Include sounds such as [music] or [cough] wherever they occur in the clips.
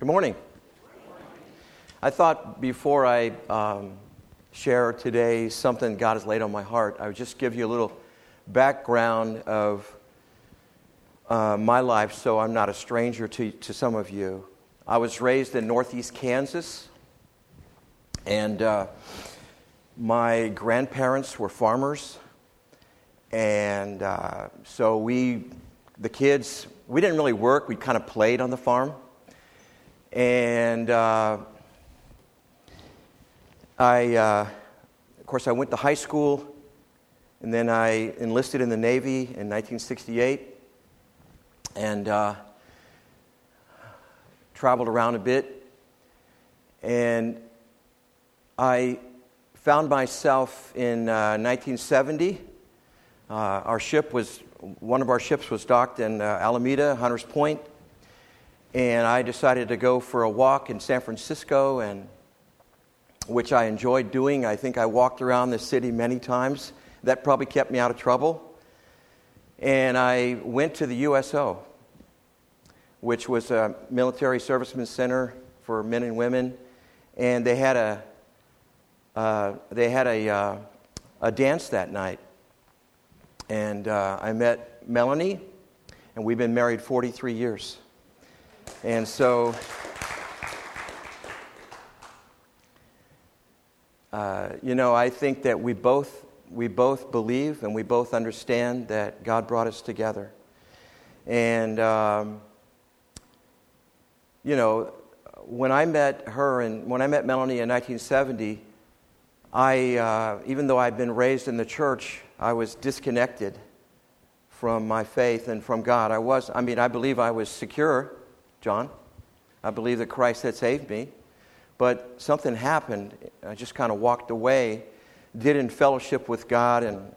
Good morning. I thought before I um, share today something God has laid on my heart, I would just give you a little background of uh, my life so I'm not a stranger to, to some of you. I was raised in northeast Kansas, and uh, my grandparents were farmers. And uh, so we, the kids, we didn't really work, we kind of played on the farm. And uh, I, uh, of course, I went to high school, and then I enlisted in the Navy in 1968, and uh, traveled around a bit. And I found myself in 1970. Uh, uh, our ship was, one of our ships was docked in uh, Alameda, Hunters Point, and I decided to go for a walk in San Francisco and which I enjoyed doing. I think I walked around the city many times. That probably kept me out of trouble. And I went to the USO, which was a military servicemen center for men and women. And they had a, uh, they had a, uh, a dance that night. And uh, I met Melanie, and we've been married 43 years. And so Uh, you know, I think that we both, we both believe and we both understand that God brought us together. And, um, you know, when I met her and when I met Melanie in 1970, I, uh, even though I'd been raised in the church, I was disconnected from my faith and from God. I was, I mean, I believe I was secure, John. I believe that Christ had saved me. But something happened. I just kind of walked away, did in fellowship with God, and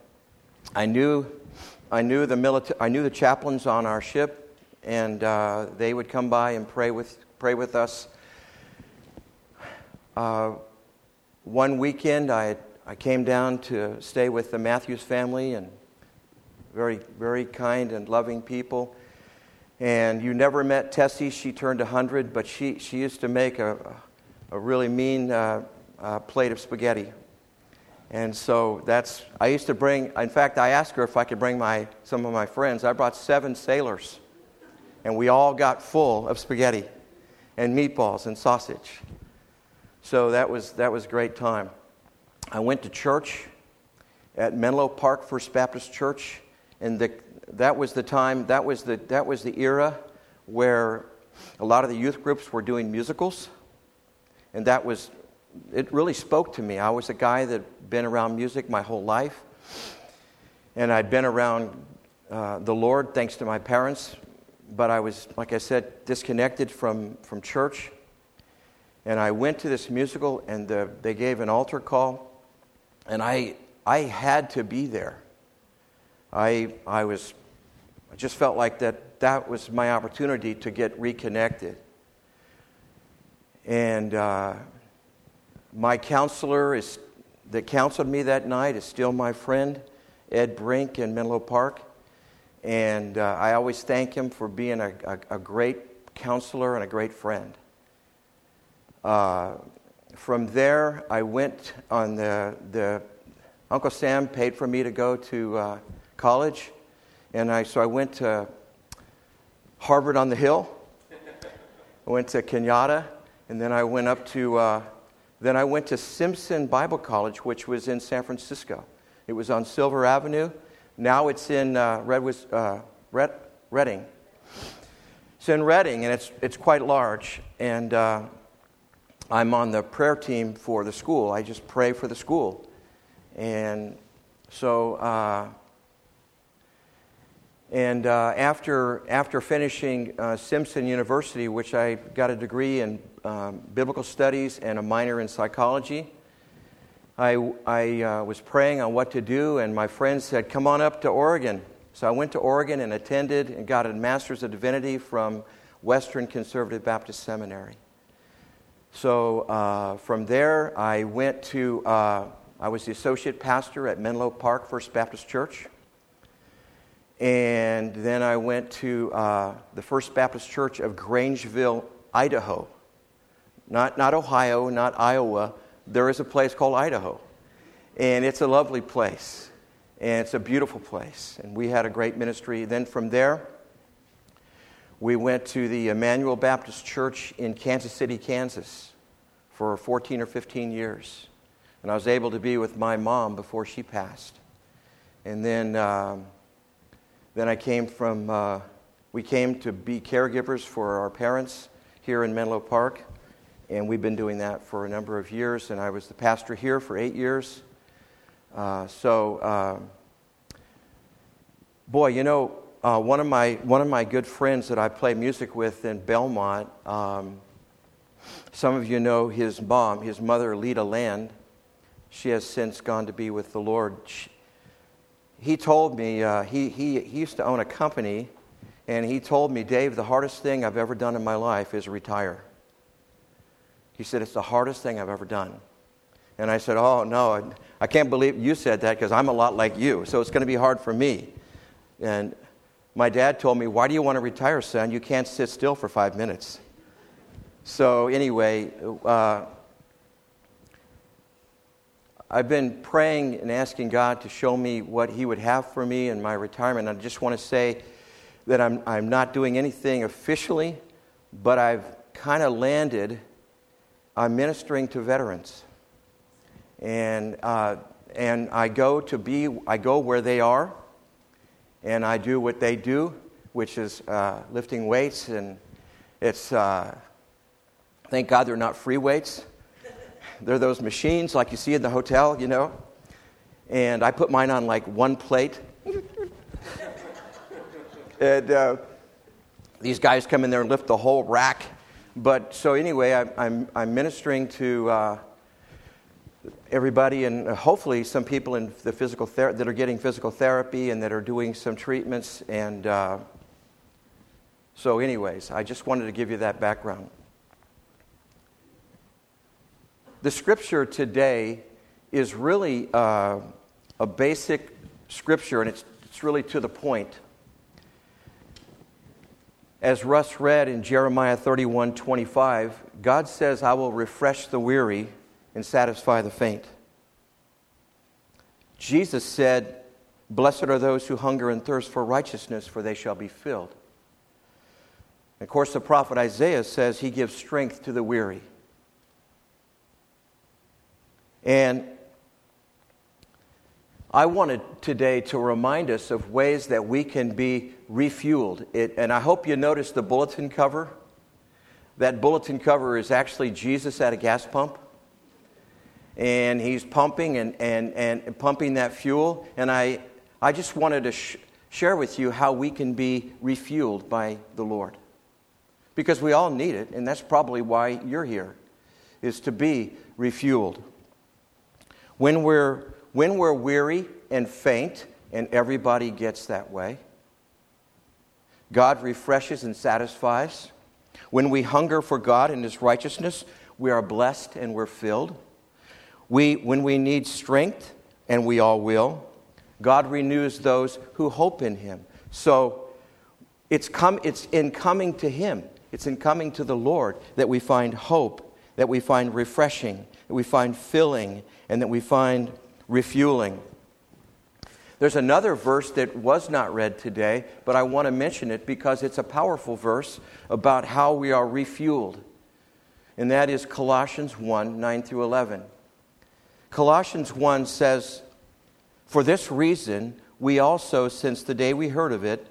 I knew, I knew the milita- I knew the chaplains on our ship, and uh, they would come by and pray with pray with us. Uh, one weekend, I I came down to stay with the Matthews family, and very very kind and loving people. And you never met Tessie. She turned 100, but she, she used to make a, a really mean uh, uh, plate of spaghetti. And so that's, I used to bring, in fact, I asked her if I could bring my, some of my friends. I brought seven sailors, and we all got full of spaghetti and meatballs and sausage. So that was, that was a great time. I went to church at Menlo Park First Baptist Church, and the, that was the time, that was the, that was the era where a lot of the youth groups were doing musicals. And that was, it really spoke to me. I was a guy that had been around music my whole life. And I'd been around uh, the Lord thanks to my parents, but I was, like I said, disconnected from, from church. And I went to this musical, and the, they gave an altar call, and I, I had to be there. I, I was, I just felt like that, that was my opportunity to get reconnected. And uh, my counselor is, that counseled me that night is still my friend, Ed Brink in Menlo Park. And uh, I always thank him for being a, a, a great counselor and a great friend. Uh, from there, I went on the, the, Uncle Sam paid for me to go to uh, college. And I, so I went to Harvard on the Hill. I went to Cañada and then I went up to, uh, then I went to Simpson Bible College, which was in San Francisco. It was on Silver Avenue. Now it's in uh, Red, uh, Red, Redding. It's in Redding, and it's, it's quite large. And uh, I'm on the prayer team for the school. I just pray for the school. And so uh, and uh, after, after finishing uh, Simpson University, which I got a degree in um, biblical studies and a minor in psychology, I, I uh, was praying on what to do, and my friends said, Come on up to Oregon. So I went to Oregon and attended and got a Master's of Divinity from Western Conservative Baptist Seminary. So uh, from there, I went to, uh, I was the associate pastor at Menlo Park First Baptist Church. And then I went to uh, the First Baptist Church of Grangeville, Idaho. Not, not Ohio, not Iowa. There is a place called Idaho. And it's a lovely place. And it's a beautiful place. And we had a great ministry. Then from there, we went to the Emmanuel Baptist Church in Kansas City, Kansas for 14 or 15 years. And I was able to be with my mom before she passed. And then, um, then I came from, uh, we came to be caregivers for our parents here in Menlo Park. And we've been doing that for a number of years. And I was the pastor here for eight years. Uh, so, uh, boy, you know, uh, one, of my, one of my good friends that I play music with in Belmont, um, some of you know his mom, his mother, Lita Land. She has since gone to be with the Lord. She, he told me, uh, he, he, he used to own a company, and he told me, Dave, the hardest thing I've ever done in my life is retire. He said, It's the hardest thing I've ever done. And I said, Oh, no, I, I can't believe you said that because I'm a lot like you, so it's going to be hard for me. And my dad told me, Why do you want to retire, son? You can't sit still for five minutes. So, anyway, uh, I've been praying and asking God to show me what He would have for me in my retirement. I just want to say that I'm, I'm not doing anything officially, but I've kind of landed on ministering to veterans. And, uh, and I go to be, I go where they are and I do what they do, which is uh, lifting weights. And it's, uh, thank God they're not free weights. They're those machines like you see in the hotel, you know. And I put mine on like one plate. [laughs] and uh, these guys come in there and lift the whole rack. But so anyway, I, I'm, I'm ministering to uh, everybody and hopefully some people in the physical ther- that are getting physical therapy and that are doing some treatments and uh, so anyways i just wanted to give you that background the scripture today is really uh, a basic scripture and it's, it's really to the point as russ read in jeremiah 31 25 god says i will refresh the weary and satisfy the faint. Jesus said, Blessed are those who hunger and thirst for righteousness, for they shall be filled. of course, the prophet Isaiah says he gives strength to the weary. And I wanted today to remind us of ways that we can be refueled. It, and I hope you noticed the bulletin cover. That bulletin cover is actually Jesus at a gas pump and he's pumping and, and, and pumping that fuel. And I, I just wanted to sh- share with you how we can be refueled by the Lord. Because we all need it, and that's probably why you're here, is to be refueled. When we're, when we're weary and faint, and everybody gets that way, God refreshes and satisfies. When we hunger for God and His righteousness, we are blessed and we're filled. We, when we need strength, and we all will, God renews those who hope in Him. So it's, come, it's in coming to Him, it's in coming to the Lord that we find hope, that we find refreshing, that we find filling, and that we find refueling. There's another verse that was not read today, but I want to mention it because it's a powerful verse about how we are refueled. And that is Colossians 1 9 through 11. Colossians 1 says, For this reason, we also, since the day we heard of it,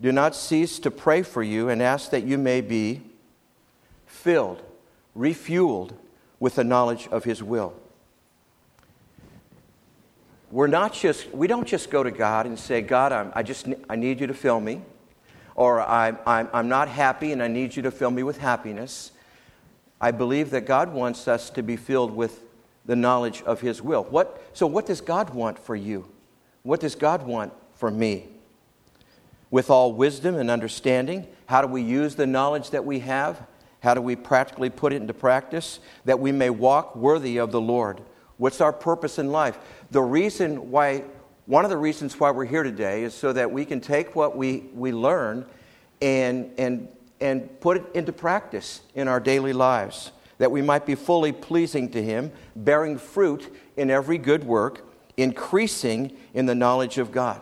do not cease to pray for you and ask that you may be filled, refueled with the knowledge of His will. We're not just, we don't just go to God and say, God, I'm, i just, I need you to fill me, or I'm, I'm, I'm not happy and I need you to fill me with happiness. I believe that God wants us to be filled with the knowledge of His will. What, so, what does God want for you? What does God want for me? With all wisdom and understanding, how do we use the knowledge that we have? How do we practically put it into practice that we may walk worthy of the Lord? What's our purpose in life? The reason why, one of the reasons why we're here today is so that we can take what we, we learn and, and, and put it into practice in our daily lives, that we might be fully pleasing to Him, bearing fruit in every good work, increasing in the knowledge of God.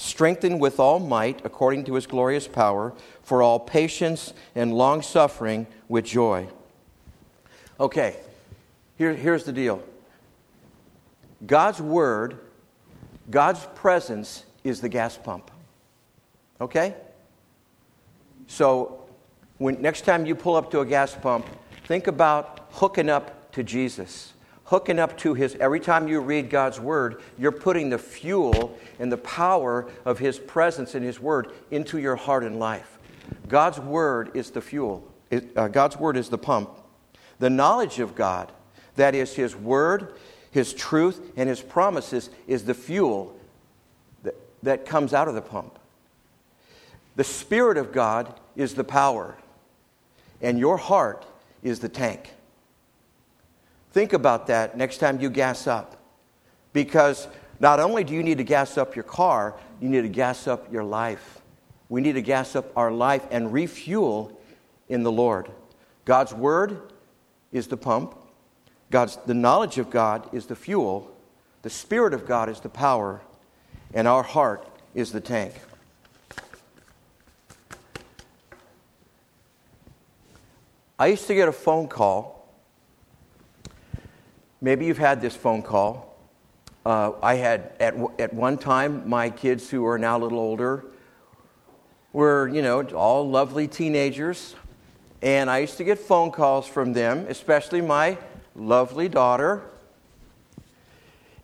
Strengthened with all might, according to His glorious power, for all patience and long suffering with joy. Okay, here, here's the deal God's Word, God's presence is the gas pump. Okay? So, when, next time you pull up to a gas pump, think about hooking up to Jesus. Hooking up to His, every time you read God's Word, you're putting the fuel and the power of His presence and His Word into your heart and life. God's Word is the fuel, it, uh, God's Word is the pump. The knowledge of God, that is His Word, His truth, and His promises, is the fuel that, that comes out of the pump. The Spirit of God is the power, and your heart is the tank. Think about that next time you gas up. Because not only do you need to gas up your car, you need to gas up your life. We need to gas up our life and refuel in the Lord. God's Word is the pump, God's, the knowledge of God is the fuel, the Spirit of God is the power, and our heart is the tank. I used to get a phone call. Maybe you've had this phone call. Uh, I had, at, at one time, my kids who are now a little older were, you know, all lovely teenagers. And I used to get phone calls from them, especially my lovely daughter.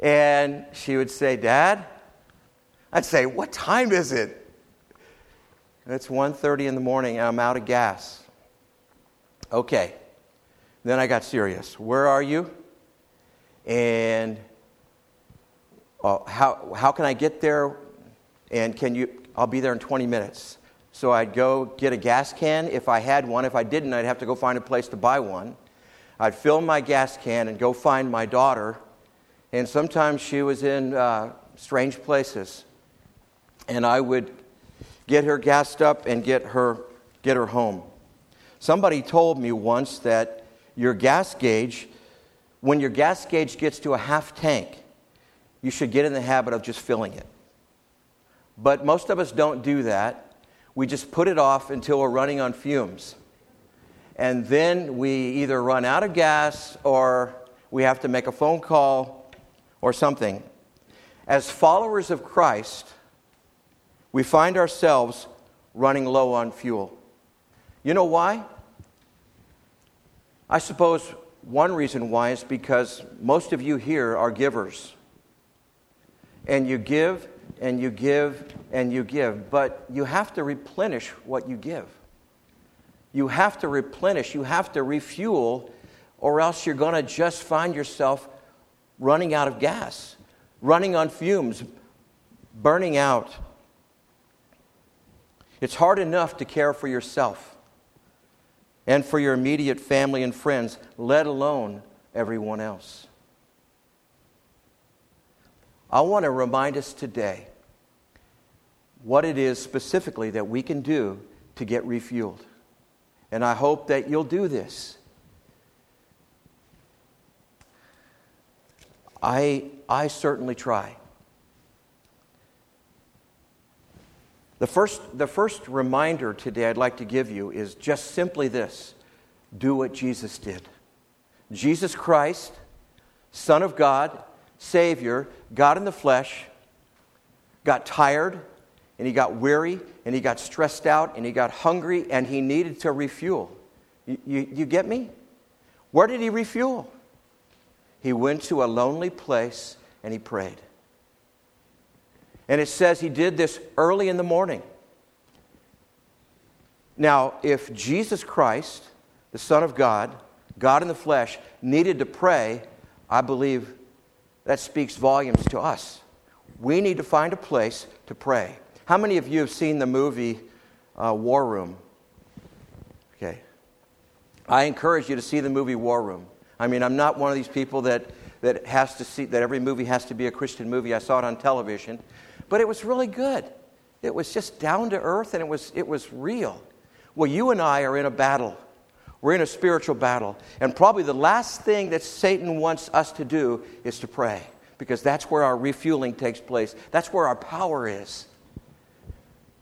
And she would say, Dad, I'd say, What time is it? And it's 1.30 in the morning and I'm out of gas. Okay. Then I got serious. Where are you? And uh, how, how can I get there? And can you, I'll be there in 20 minutes. So I'd go get a gas can if I had one. If I didn't, I'd have to go find a place to buy one. I'd fill my gas can and go find my daughter. And sometimes she was in uh, strange places. And I would get her gassed up and get her, get her home. Somebody told me once that your gas gauge, when your gas gauge gets to a half tank, you should get in the habit of just filling it. But most of us don't do that. We just put it off until we're running on fumes. And then we either run out of gas or we have to make a phone call or something. As followers of Christ, we find ourselves running low on fuel. You know why? I suppose one reason why is because most of you here are givers. And you give and you give and you give, but you have to replenish what you give. You have to replenish, you have to refuel, or else you're going to just find yourself running out of gas, running on fumes, burning out. It's hard enough to care for yourself and for your immediate family and friends, let alone everyone else. I want to remind us today what it is specifically that we can do to get refueled. And I hope that you'll do this. I, I certainly try. The first, the first reminder today I'd like to give you is just simply this do what Jesus did. Jesus Christ, Son of God, Savior, God in the flesh, got tired and he got weary and he got stressed out and he got hungry and he needed to refuel. You, you, you get me? Where did he refuel? He went to a lonely place and he prayed. And it says he did this early in the morning. Now, if Jesus Christ, the Son of God, God in the flesh, needed to pray, I believe that speaks volumes to us. We need to find a place to pray. How many of you have seen the movie uh, War Room? Okay. I encourage you to see the movie War Room. I mean, I'm not one of these people that, that has to see that every movie has to be a Christian movie. I saw it on television. But it was really good. It was just down to earth and it was, it was real. Well, you and I are in a battle. We're in a spiritual battle. And probably the last thing that Satan wants us to do is to pray because that's where our refueling takes place. That's where our power is.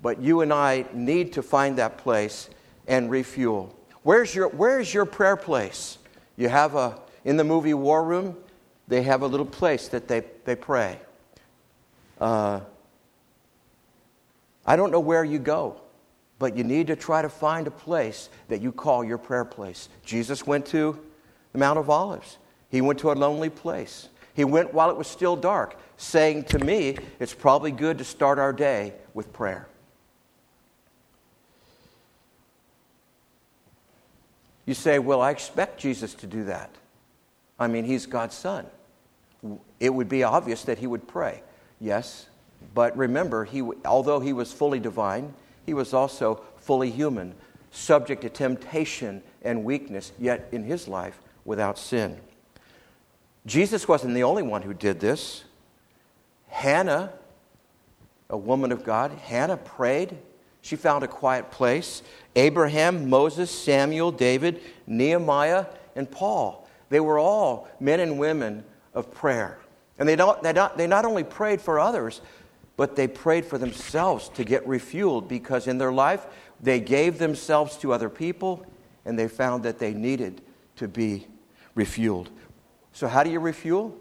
But you and I need to find that place and refuel. Where's your, where's your prayer place? You have a, in the movie War Room, they have a little place that they, they pray. Uh, I don't know where you go, but you need to try to find a place that you call your prayer place. Jesus went to the Mount of Olives, he went to a lonely place. He went while it was still dark, saying to me, It's probably good to start our day with prayer. You say, Well, I expect Jesus to do that. I mean, he's God's son. It would be obvious that he would pray. Yes, but remember, he, although he was fully divine, he was also fully human, subject to temptation and weakness, yet in his life without sin. Jesus wasn't the only one who did this. Hannah, a woman of God, Hannah prayed. She found a quiet place. Abraham, Moses, Samuel, David, Nehemiah, and Paul. They were all men and women of prayer. And they, don't, they, not, they not only prayed for others, but they prayed for themselves to get refueled because in their life they gave themselves to other people and they found that they needed to be refueled. So, how do you refuel?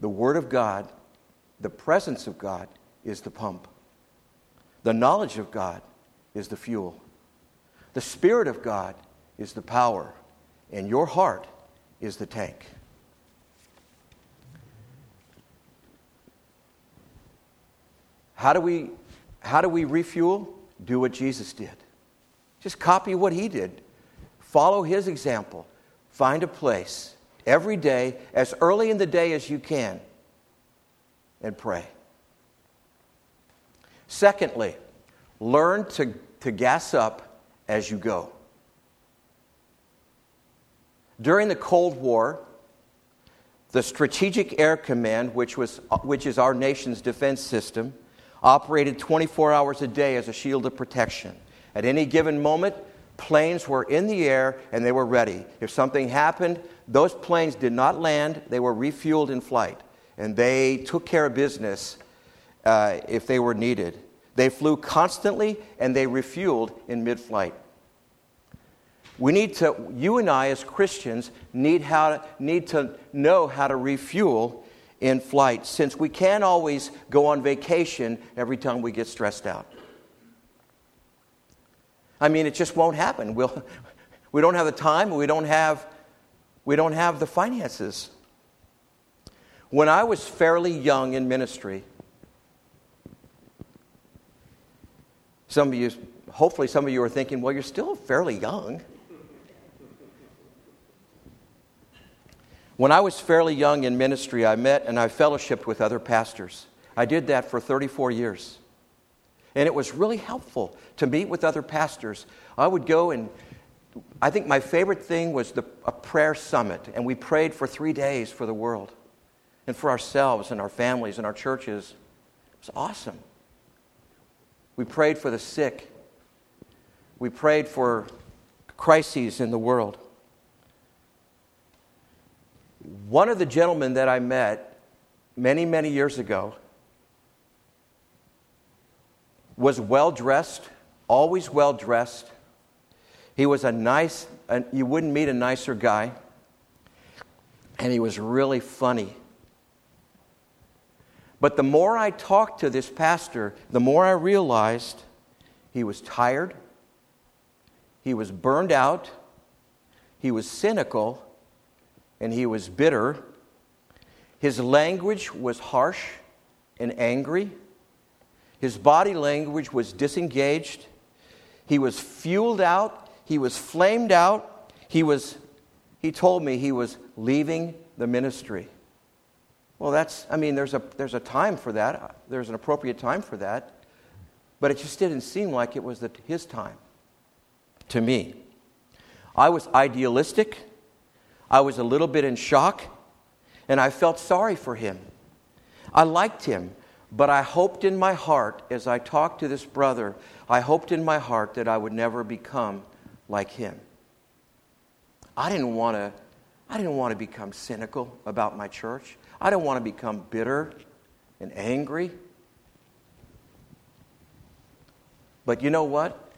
The Word of God, the presence of God is the pump, the knowledge of God is the fuel, the Spirit of God is the power, and your heart is the tank. How do we, how do we refuel? Do what Jesus did. Just copy what he did. Follow his example. Find a place every day, as early in the day as you can, and pray. Secondly, learn to, to gas up as you go. During the Cold War, the Strategic Air Command, which, was, which is our nation's defense system, operated 24 hours a day as a shield of protection. At any given moment, planes were in the air and they were ready. If something happened, those planes did not land, they were refueled in flight. And they took care of business uh, if they were needed. They flew constantly and they refueled in mid flight. We need to, you and I as Christians, need, how to, need to know how to refuel in flight since we can't always go on vacation every time we get stressed out. I mean, it just won't happen. We'll, [laughs] we don't have the time, we don't have, we don't have the finances. When I was fairly young in ministry, some of you, hopefully, some of you are thinking, well, you're still fairly young. When I was fairly young in ministry, I met and I fellowshipped with other pastors. I did that for 34 years. And it was really helpful to meet with other pastors. I would go and I think my favorite thing was the, a prayer summit, and we prayed for three days for the world and for ourselves and our families and our churches. It was awesome. We prayed for the sick, we prayed for crises in the world. One of the gentlemen that I met many, many years ago was well dressed, always well dressed. He was a nice, you wouldn't meet a nicer guy. And he was really funny. But the more I talked to this pastor, the more I realized he was tired, he was burned out, he was cynical, and he was bitter. His language was harsh and angry. His body language was disengaged. He was fueled out. He was flamed out. He was, he told me he was leaving the ministry. Well, that's, I mean, there's a, there's a time for that. There's an appropriate time for that. But it just didn't seem like it was the, his time to me. I was idealistic. I was a little bit in shock, and I felt sorry for him. I liked him, But I hoped in my heart, as I talked to this brother, I hoped in my heart that I would never become like him. I didn't want to, I didn't want to become cynical about my church. I didn't want to become bitter and angry. But you know what?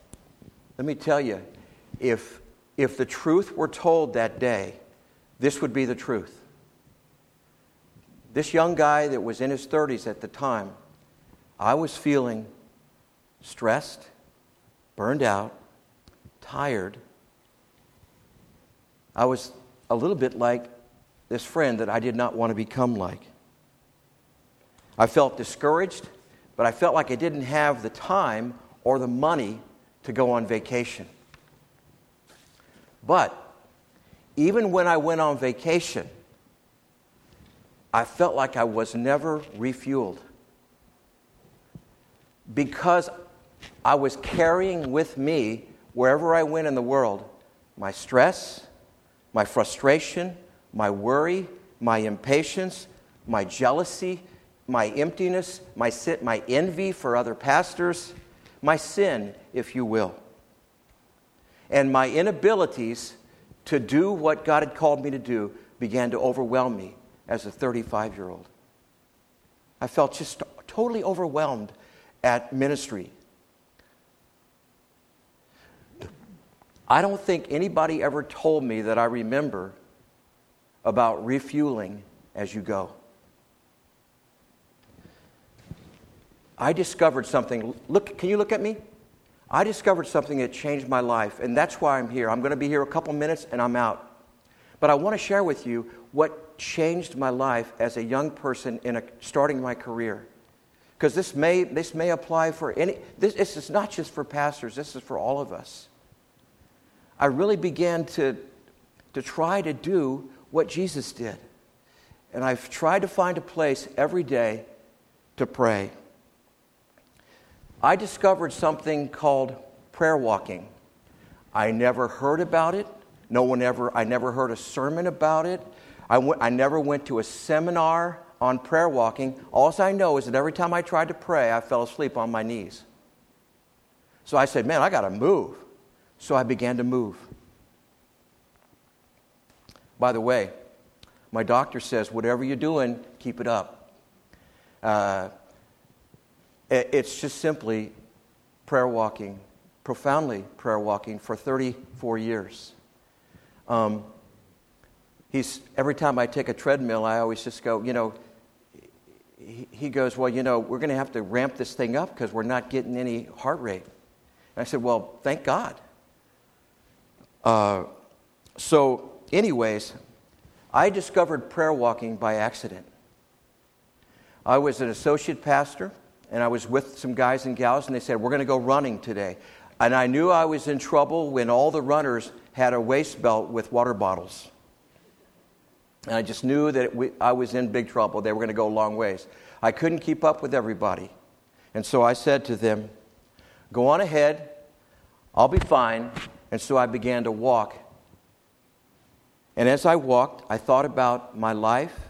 Let me tell you, if, if the truth were told that day, this would be the truth. This young guy that was in his 30s at the time, I was feeling stressed, burned out, tired. I was a little bit like this friend that I did not want to become like. I felt discouraged, but I felt like I didn't have the time or the money to go on vacation. But even when I went on vacation, I felt like I was never refueled. Because I was carrying with me, wherever I went in the world, my stress, my frustration, my worry, my impatience, my jealousy, my emptiness, my, my envy for other pastors, my sin, if you will, and my inabilities to do what God had called me to do began to overwhelm me as a 35 year old. I felt just totally overwhelmed at ministry. I don't think anybody ever told me that I remember about refueling as you go. I discovered something. Look, can you look at me? I discovered something that changed my life, and that's why I'm here. I'm going to be here a couple minutes and I'm out. But I want to share with you what changed my life as a young person in a, starting my career. Because this may, this may apply for any, this, this is not just for pastors, this is for all of us. I really began to, to try to do what Jesus did. And I've tried to find a place every day to pray. I discovered something called prayer walking. I never heard about it. No one ever, I never heard a sermon about it. I, never went to a seminar on prayer walking. All I know is that every time I tried to pray, I fell asleep on my knees. So I said, Man, I got to move. So I began to move. By the way, my doctor says, whatever you're doing, keep it up. Uh, it's just simply prayer walking, profoundly prayer walking for 34 years. Um, he's, every time I take a treadmill, I always just go, you know, he, he goes, Well, you know, we're going to have to ramp this thing up because we're not getting any heart rate. And I said, Well, thank God. Uh, so, anyways, I discovered prayer walking by accident. I was an associate pastor, and I was with some guys and gals, and they said, We're going to go running today. And I knew I was in trouble when all the runners had a waist belt with water bottles. And I just knew that we, I was in big trouble. They were going to go a long ways. I couldn't keep up with everybody. And so I said to them, Go on ahead, I'll be fine. And so I began to walk. And as I walked, I thought about my life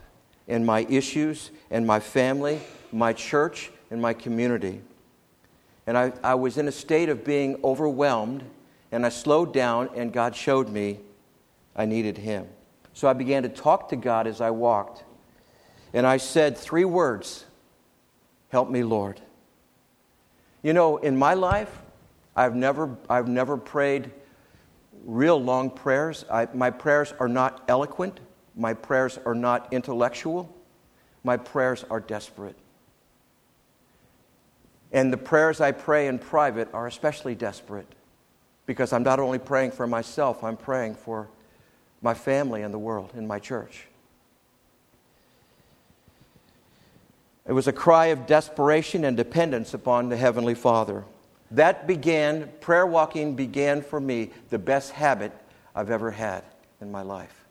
and my issues and my family, my church, and my community. And I, I was in a state of being overwhelmed, and I slowed down, and God showed me I needed Him. So I began to talk to God as I walked. And I said three words Help me, Lord. You know, in my life, I've never, I've never prayed real long prayers. I, my prayers are not eloquent, my prayers are not intellectual, my prayers are desperate. And the prayers I pray in private are especially desperate because I'm not only praying for myself, I'm praying for my family and the world in my church. It was a cry of desperation and dependence upon the Heavenly Father. That began, prayer walking began for me the best habit I've ever had in my life.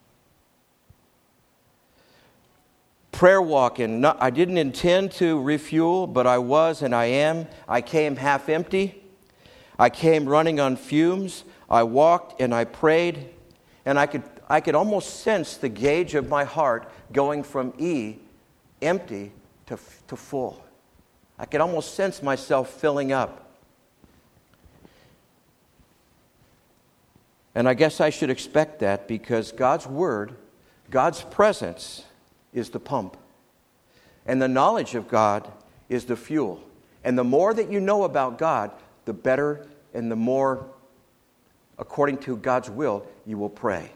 Prayer walking, not, I didn't intend to refuel, but I was and I am. I came half empty. I came running on fumes. I walked and I prayed, and I could, I could almost sense the gauge of my heart going from E, empty, to, to full. I could almost sense myself filling up. And I guess I should expect that because God's Word, God's presence, is the pump. And the knowledge of God is the fuel. And the more that you know about God, the better and the more, according to God's will, you will pray.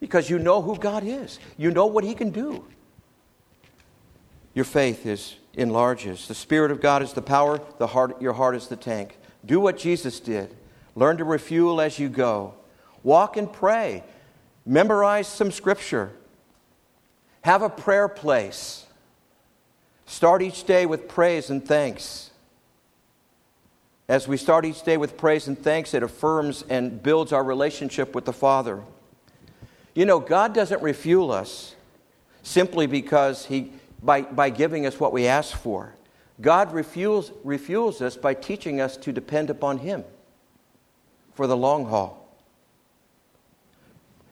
Because you know who God is, you know what He can do. Your faith is enlarges. The Spirit of God is the power, the heart, your heart is the tank. Do what Jesus did. Learn to refuel as you go. Walk and pray. Memorize some scripture. Have a prayer place. Start each day with praise and thanks. As we start each day with praise and thanks, it affirms and builds our relationship with the Father. You know, God doesn't refuel us simply because He, by, by giving us what we ask for. God refuels, refuels us by teaching us to depend upon Him for the long haul.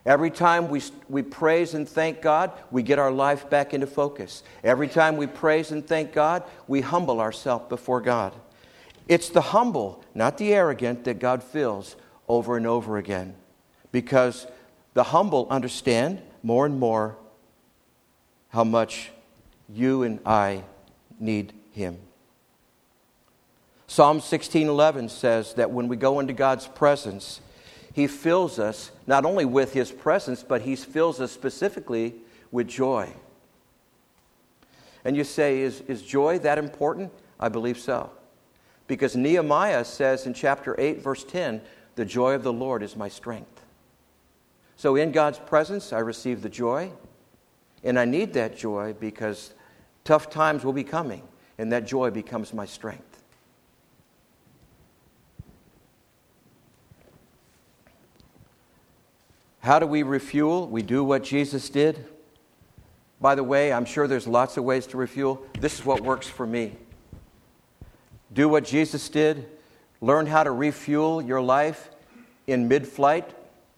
Every time we, we praise and thank God, we get our life back into focus. Every time we praise and thank God, we humble ourselves before God. It's the humble, not the arrogant, that God fills over and over again. Because the humble understand more and more how much you and I need Him. Psalm 16:11 says that when we go into God's presence, he fills us not only with his presence, but he fills us specifically with joy. And you say, is, is joy that important? I believe so. Because Nehemiah says in chapter 8, verse 10, the joy of the Lord is my strength. So in God's presence, I receive the joy, and I need that joy because tough times will be coming, and that joy becomes my strength. How do we refuel? We do what Jesus did. By the way, I'm sure there's lots of ways to refuel. This is what works for me. Do what Jesus did. Learn how to refuel your life in mid flight.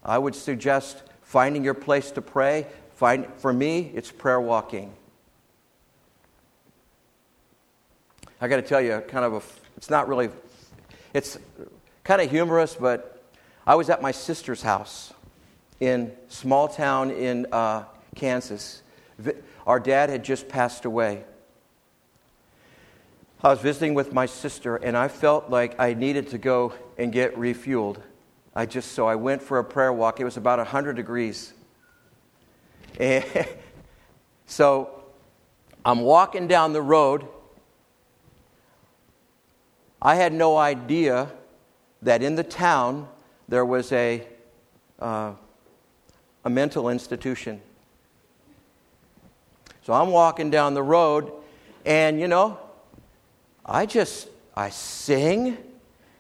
I would suggest finding your place to pray. Find, for me, it's prayer walking. I got to tell you, kind of a, it's not really, it's kind of humorous, but I was at my sister's house in small town in uh, Kansas. Our dad had just passed away. I was visiting with my sister, and I felt like I needed to go and get refueled. I just so I went for a prayer walk. It was about 100 degrees. [laughs] And so I'm walking down the road. I had no idea that in the town there was a uh, a mental institution. So I'm walking down the road, and you know, I just I sing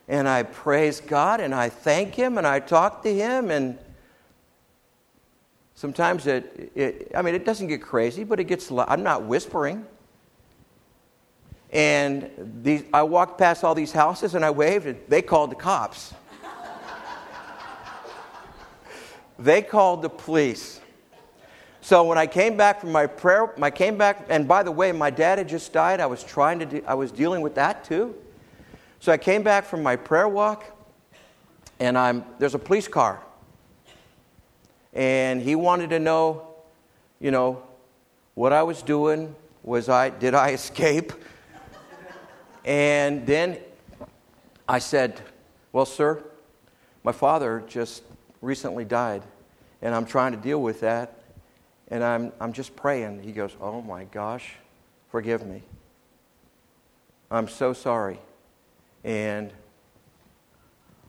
and I praise God and I thank Him and I talk to Him and sometimes it, it I mean it doesn't get crazy, but it gets I'm not whispering. And these, I walked past all these houses and I waved and they called the cops. They called the police. So when I came back from my prayer, I came back, and by the way, my dad had just died. I was trying to, do, I was dealing with that too. So I came back from my prayer walk, and I'm there's a police car, and he wanted to know, you know, what I was doing. Was I did I [laughs] escape? and then I said, "Well, sir, my father just recently died, and I'm trying to deal with that, and I'm, I'm just praying. He goes, Oh my gosh, forgive me. I'm so sorry. And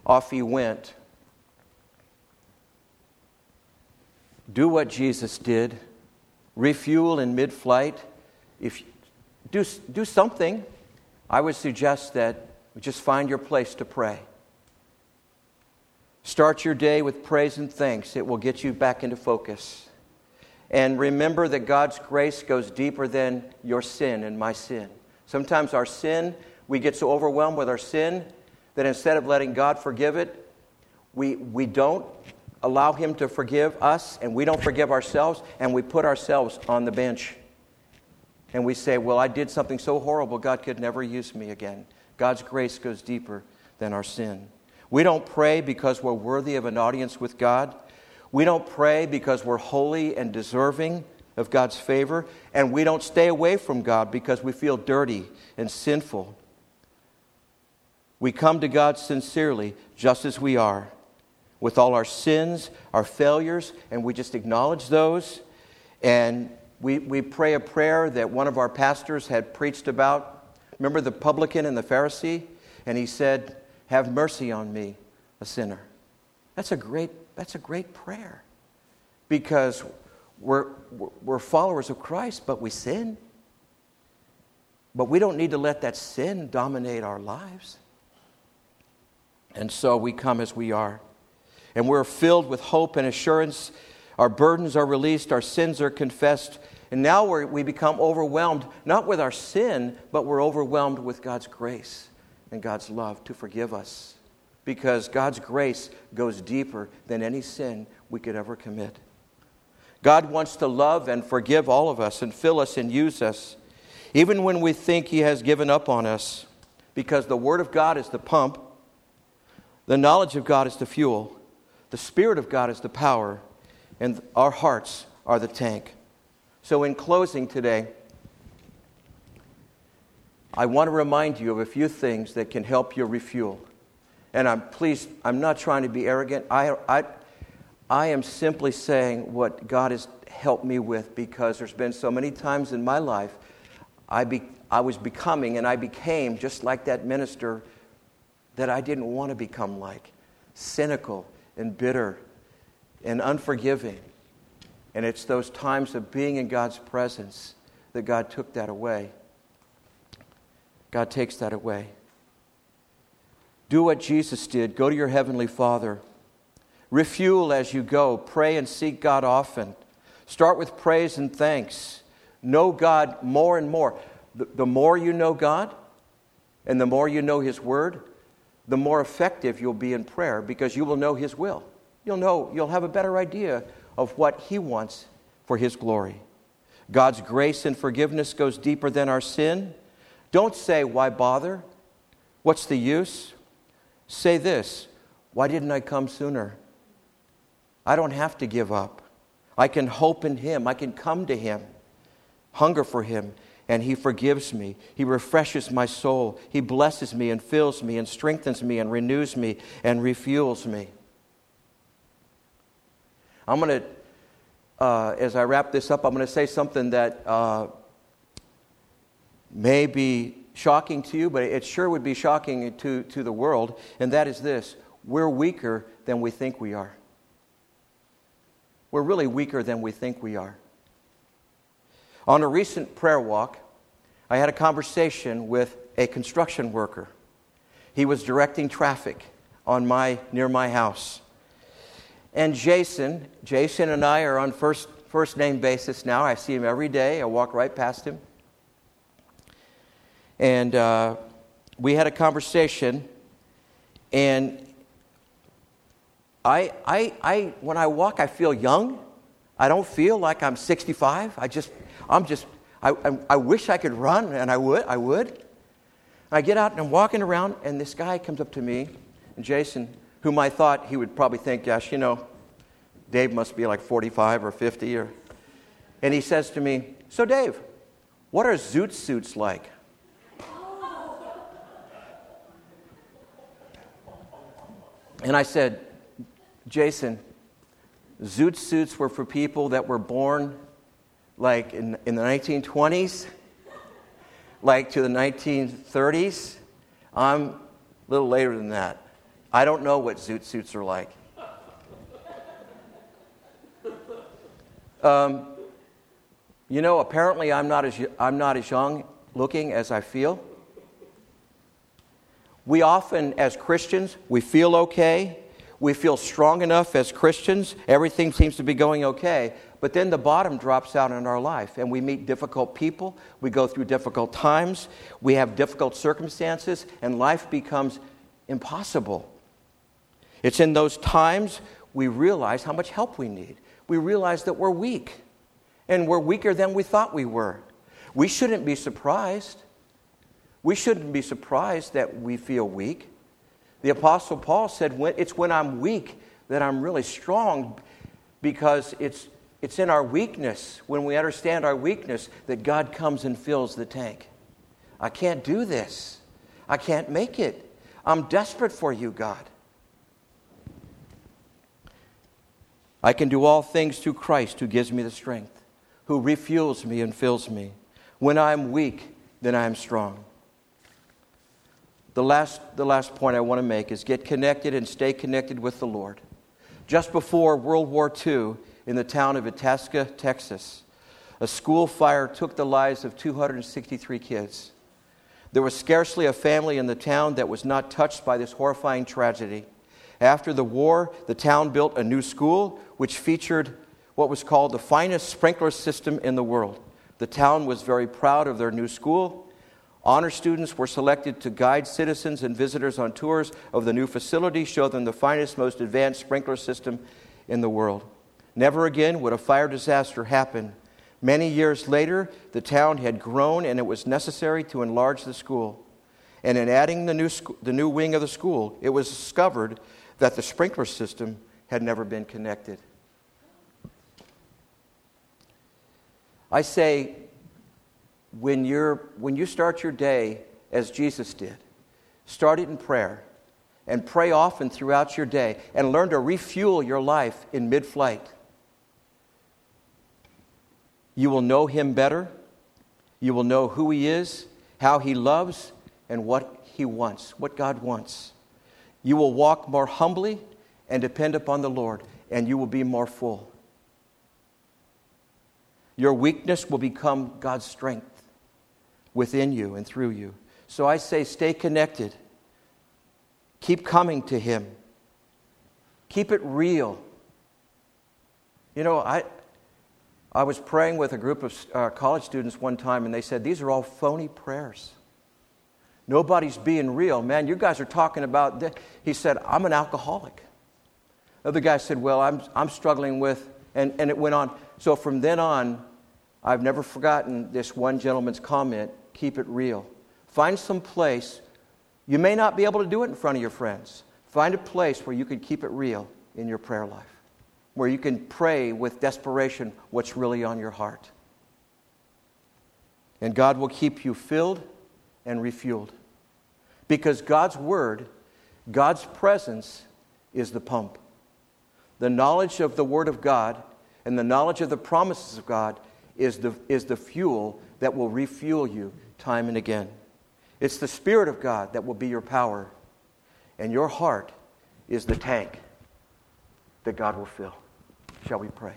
off he went. Do what Jesus did. Refuel in mid flight. If do, do something, I would suggest that just find your place to pray. Start your day with praise and thanks. It will get you back into focus. And remember that God's grace goes deeper than your sin and my sin. Sometimes our sin, we get so overwhelmed with our sin that instead of letting God forgive it, we, we don't allow Him to forgive us and we don't forgive ourselves and we put ourselves on the bench. and we say, Well, I did something so horrible, God could never use me again. God's grace goes deeper than our sin. We don't pray because we're worthy of an audience with God. We don't pray because we're holy and deserving of God's favor. And we don't stay away from God because we feel dirty and sinful. We come to God sincerely, just as we are, with all our sins, our failures, and we just acknowledge those. And we, we pray a prayer that one of our pastors had preached about. Remember the publican and the Pharisee? And he said, Have mercy on me, a sinner. That's a great, that's a great prayer because we're, we're followers of Christ, but we sin. But we don't need to let that sin dominate our lives. And so we come as we are. And we're filled with hope and assurance. Our burdens are released, our sins are confessed. And now we become overwhelmed, not with our sin, but we're overwhelmed with God's grace and God's love to forgive us. Because God's grace goes deeper than any sin we could ever commit. God wants to love and forgive all of us and fill us and use us, even when we think He has given up on us, because the Word of God is the pump, the knowledge of God is the fuel, the Spirit of God is the power, and our hearts are the tank. So, in closing today, I want to remind you of a few things that can help you refuel. And I'm pleased, I'm not trying to be arrogant. I, I, I am simply saying what God has helped me with because there's been so many times in my life I, be, I was becoming and I became just like that minister that I didn't want to become like cynical and bitter and unforgiving. And it's those times of being in God's presence that God took that away. God takes that away. Do what Jesus did. Go to your Heavenly Father Refuel as you go. Pray and seek God often. Start with praise and thanks. Know God more and more. The, more you know God and the more you know His Word, the more effective you'll be in prayer because you will know His will. You'll know, you'll have a better idea of what He wants for His glory. God's grace and forgiveness goes deeper than our sin. Don't say, Why bother? What's the use? Say this Why didn't I come sooner? I don't have to give up. I can hope in Him. I can come to Him, hunger for Him, and He forgives me. He refreshes my soul. He blesses me and fills me and strengthens me and renews me and refuels me. I'm going to, uh, as I wrap this up, I'm going to say something that uh, may be shocking to you, but it sure would be shocking to, to the world, and that is this we're weaker than we think we are we're really weaker than we think we are. On a recent prayer walk, I had a conversation with a construction worker. He was directing traffic on my, near my house. And Jason, Jason and I are on first, first name basis now. I see him every day. I walk right past him. And uh, we had a conversation, and I, I, I, when I walk, I feel young. I don't feel like I'm 65. I just, I'm just, I, I, wish I could run, and I would, I would. I get out and I'm walking around, and this guy comes up to me, and Jason, whom I thought he would probably think, gosh, you know, Dave must be like 45 or 50, or, and he says to me, so Dave, what are zoot suits like? And I said, Jason, zoot suits were for people that were born like in, in the 1920s, like to the 1930s. I'm a little later than that. I don't know what zoot suits are like. Um, you know, apparently I'm not, as, I'm not as young looking as I feel. We often, as Christians, we feel okay we feel strong enough as Christians, everything seems to be going okay, but then the bottom drops out in our life and we meet difficult people, we go through difficult times, we have difficult circumstances, and life becomes impossible. It's in those times we realize how much help we need. We realize that we're weak, and we're weaker than we thought we were. We shouldn't be surprised. We shouldn't be surprised that we feel weak. The Apostle Paul said, It's when I'm weak that I'm really strong because it's, it's in our weakness, when we understand our weakness, that God comes and fills the tank. I can't do this. I can't make it. I'm desperate for you, God. I can do all things through Christ who gives me the strength, who refuels me and fills me. When I'm weak, then I am strong. The last, the last point I want to make is get connected and stay connected with the Lord. Just before World War II, in the town of Itasca, Texas, a school fire took the lives of 263 kids. There was scarcely a family in the town that was not touched by this horrifying tragedy. After the war, the town built a new school which featured what was called the finest sprinkler system in the world. The town was very proud of their new school. Honor students were selected to guide citizens and visitors on tours of the new facility, show them the finest, most advanced sprinkler system in the world. Never again would a fire disaster happen. Many years later, the town had grown and it was necessary to enlarge the school. And in adding the new, sc- the new wing of the school, it was discovered that the sprinkler system had never been connected. I say, when, you're, when you start your day as Jesus did, start it in prayer and pray often throughout your day and learn to refuel your life in mid flight. You will know Him better. You will know who He is, how He loves, and what He wants, what God wants. You will walk more humbly and depend upon the Lord, and you will be more full. Your weakness will become God's strength within you and through you. So I say, stay connected. Keep coming to Him. Keep it real. You know, I, I was praying with a group of uh, college students one time, and they said, These are all phony prayers. Nobody's being real. Man, you guys are talking about. This. He said, I'm an alcoholic. Other guy said, Well, I'm, I'm struggling with, and, and it went on. So from then on, I've never forgotten this one gentleman's comment keep it real. Find some place. You may not be able to do it in front of your friends. Find a place where you can keep it real in your prayer life where you can pray with desperation what's really on your heart. And God will keep you filled and refueled. Because God's Word, God's presence is the pump. The knowledge of the Word of God and the knowledge of the promises of God is the, is the fuel that will refuel you time and again. It's the Spirit of God that will be your power, and your heart is the tank that God will fill. Shall we pray?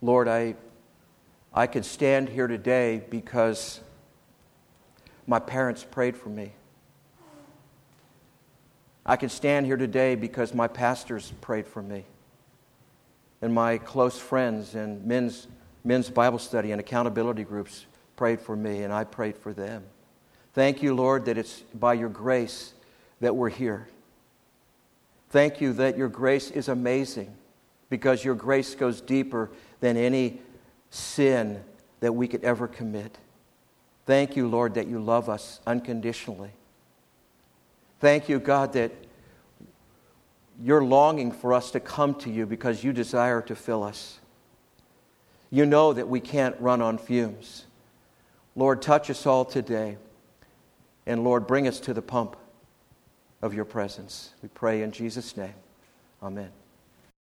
Lord, I, I could stand here today because my parents prayed for me. I can stand here today because my pastors prayed for me. And my close friends and men's, men's Bible study and accountability groups prayed for me, and I prayed for them. Thank you, Lord, that it's by your grace that we're here. Thank you that your grace is amazing because your grace goes deeper than any sin that we could ever commit. Thank you, Lord, that you love us unconditionally. Thank you, God, that you're longing for us to come to you because you desire to fill us. You know that we can't run on fumes. Lord, touch us all today. And Lord, bring us to the pump of your presence. We pray in Jesus' name. Amen.